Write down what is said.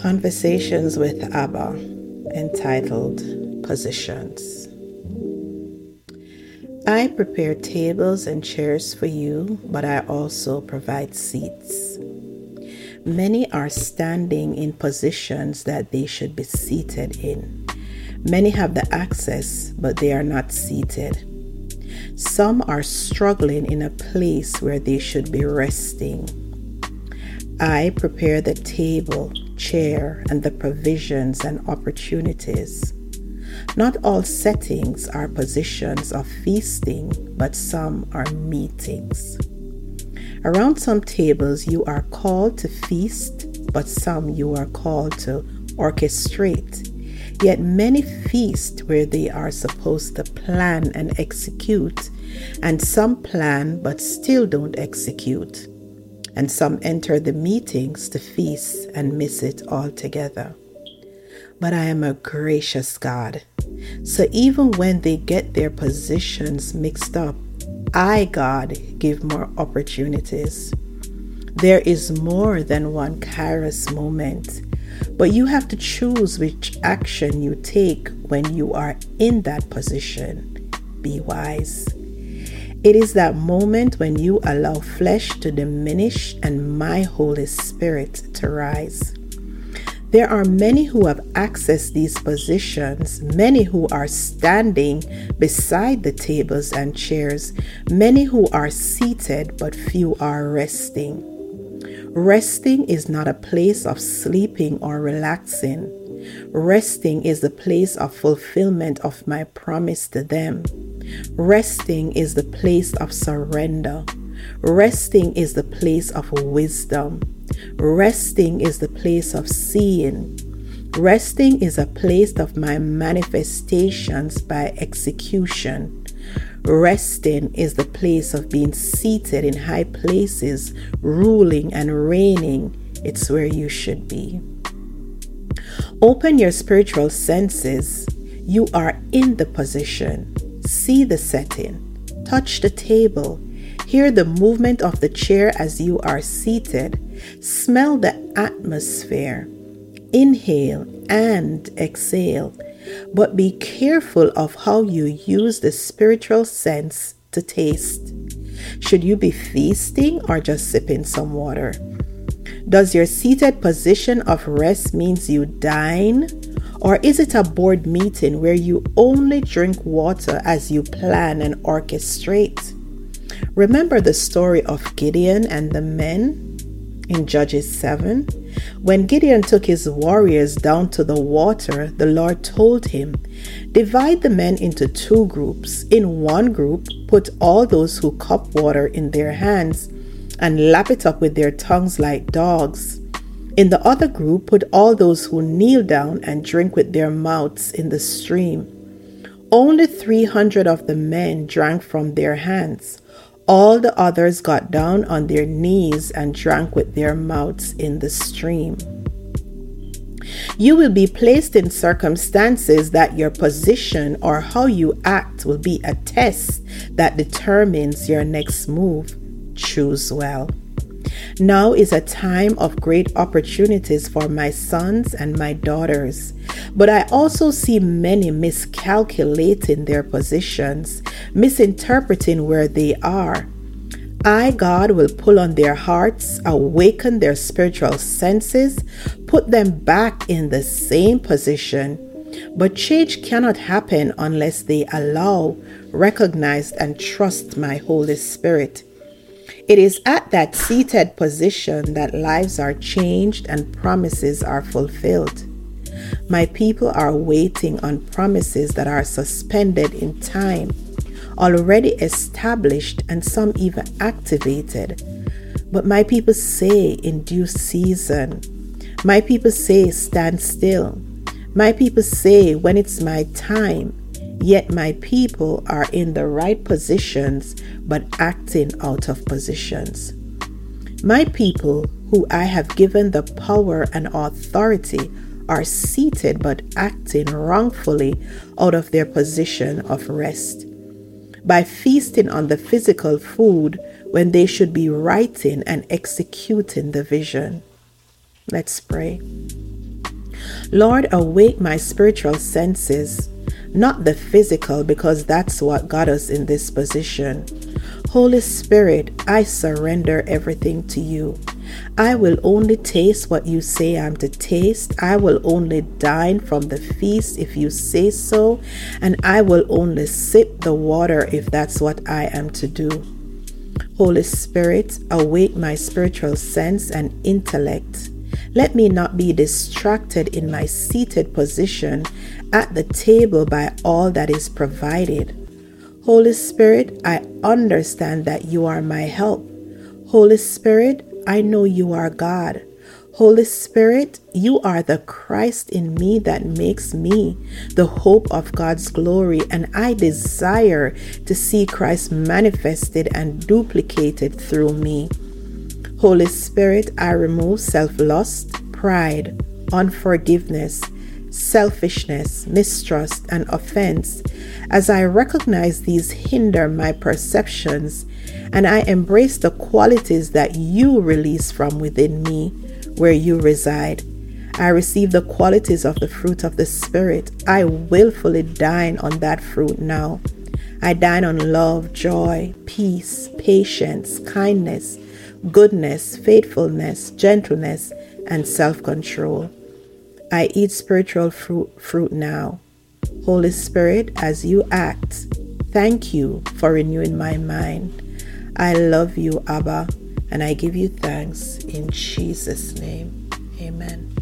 Conversations with Abba, entitled Positions. I prepare tables and chairs for you, but I also provide seats. Many are standing in positions that they should be seated in. Many have the access, but they are not seated. Some are struggling in a place where they should be resting. I prepare the table, chair, and the provisions and opportunities. Not all settings are positions of feasting, but some are meetings. Around some tables, you are called to feast, but some you are called to orchestrate. Yet many feast where they are supposed to plan and execute, and some plan but still don't execute and some enter the meetings to feast and miss it altogether. But I am a gracious God. So even when they get their positions mixed up, I, God, give more opportunities. There is more than one kairos moment, but you have to choose which action you take when you are in that position. Be wise. It is that moment when you allow flesh to diminish and my Holy Spirit to rise. There are many who have accessed these positions, many who are standing beside the tables and chairs, many who are seated, but few are resting. Resting is not a place of sleeping or relaxing. Resting is the place of fulfillment of my promise to them. Resting is the place of surrender. Resting is the place of wisdom. Resting is the place of seeing. Resting is a place of my manifestations by execution. Resting is the place of being seated in high places, ruling and reigning. It's where you should be. Open your spiritual senses. You are in the position. See the setting, touch the table, hear the movement of the chair as you are seated, smell the atmosphere, inhale and exhale. But be careful of how you use the spiritual sense to taste. Should you be feasting or just sipping some water? Does your seated position of rest means you dine or is it a board meeting where you only drink water as you plan and orchestrate? Remember the story of Gideon and the men in Judges 7? When Gideon took his warriors down to the water, the Lord told him, Divide the men into two groups. In one group, put all those who cup water in their hands and lap it up with their tongues like dogs. In the other group, put all those who kneel down and drink with their mouths in the stream. Only 300 of the men drank from their hands. All the others got down on their knees and drank with their mouths in the stream. You will be placed in circumstances that your position or how you act will be a test that determines your next move. Choose well. Now is a time of great opportunities for my sons and my daughters. But I also see many miscalculating their positions, misinterpreting where they are. I, God, will pull on their hearts, awaken their spiritual senses, put them back in the same position. But change cannot happen unless they allow, recognize, and trust my Holy Spirit. It is at that seated position that lives are changed and promises are fulfilled. My people are waiting on promises that are suspended in time, already established and some even activated. But my people say in due season. My people say stand still. My people say when it's my time. Yet my people are in the right positions but acting out of positions. My people, who I have given the power and authority, are seated but acting wrongfully out of their position of rest. By feasting on the physical food when they should be writing and executing the vision. Let's pray. Lord, awake my spiritual senses, not the physical, because that's what got us in this position. Holy Spirit, I surrender everything to you. I will only taste what you say I'm to taste. I will only dine from the feast if you say so. And I will only sip the water if that's what I am to do. Holy Spirit, awake my spiritual sense and intellect. Let me not be distracted in my seated position at the table by all that is provided. Holy Spirit, I understand that you are my help. Holy Spirit, I know you are God. Holy Spirit, you are the Christ in me that makes me the hope of God's glory, and I desire to see Christ manifested and duplicated through me. Holy Spirit, I remove self lust, pride, unforgiveness, selfishness, mistrust, and offense as I recognize these hinder my perceptions and I embrace the qualities that you release from within me where you reside. I receive the qualities of the fruit of the Spirit. I willfully dine on that fruit now. I dine on love, joy, peace, patience, kindness, goodness, faithfulness, gentleness, and self control. I eat spiritual fruit, fruit now. Holy Spirit, as you act, thank you for renewing my mind. I love you, Abba, and I give you thanks in Jesus' name. Amen.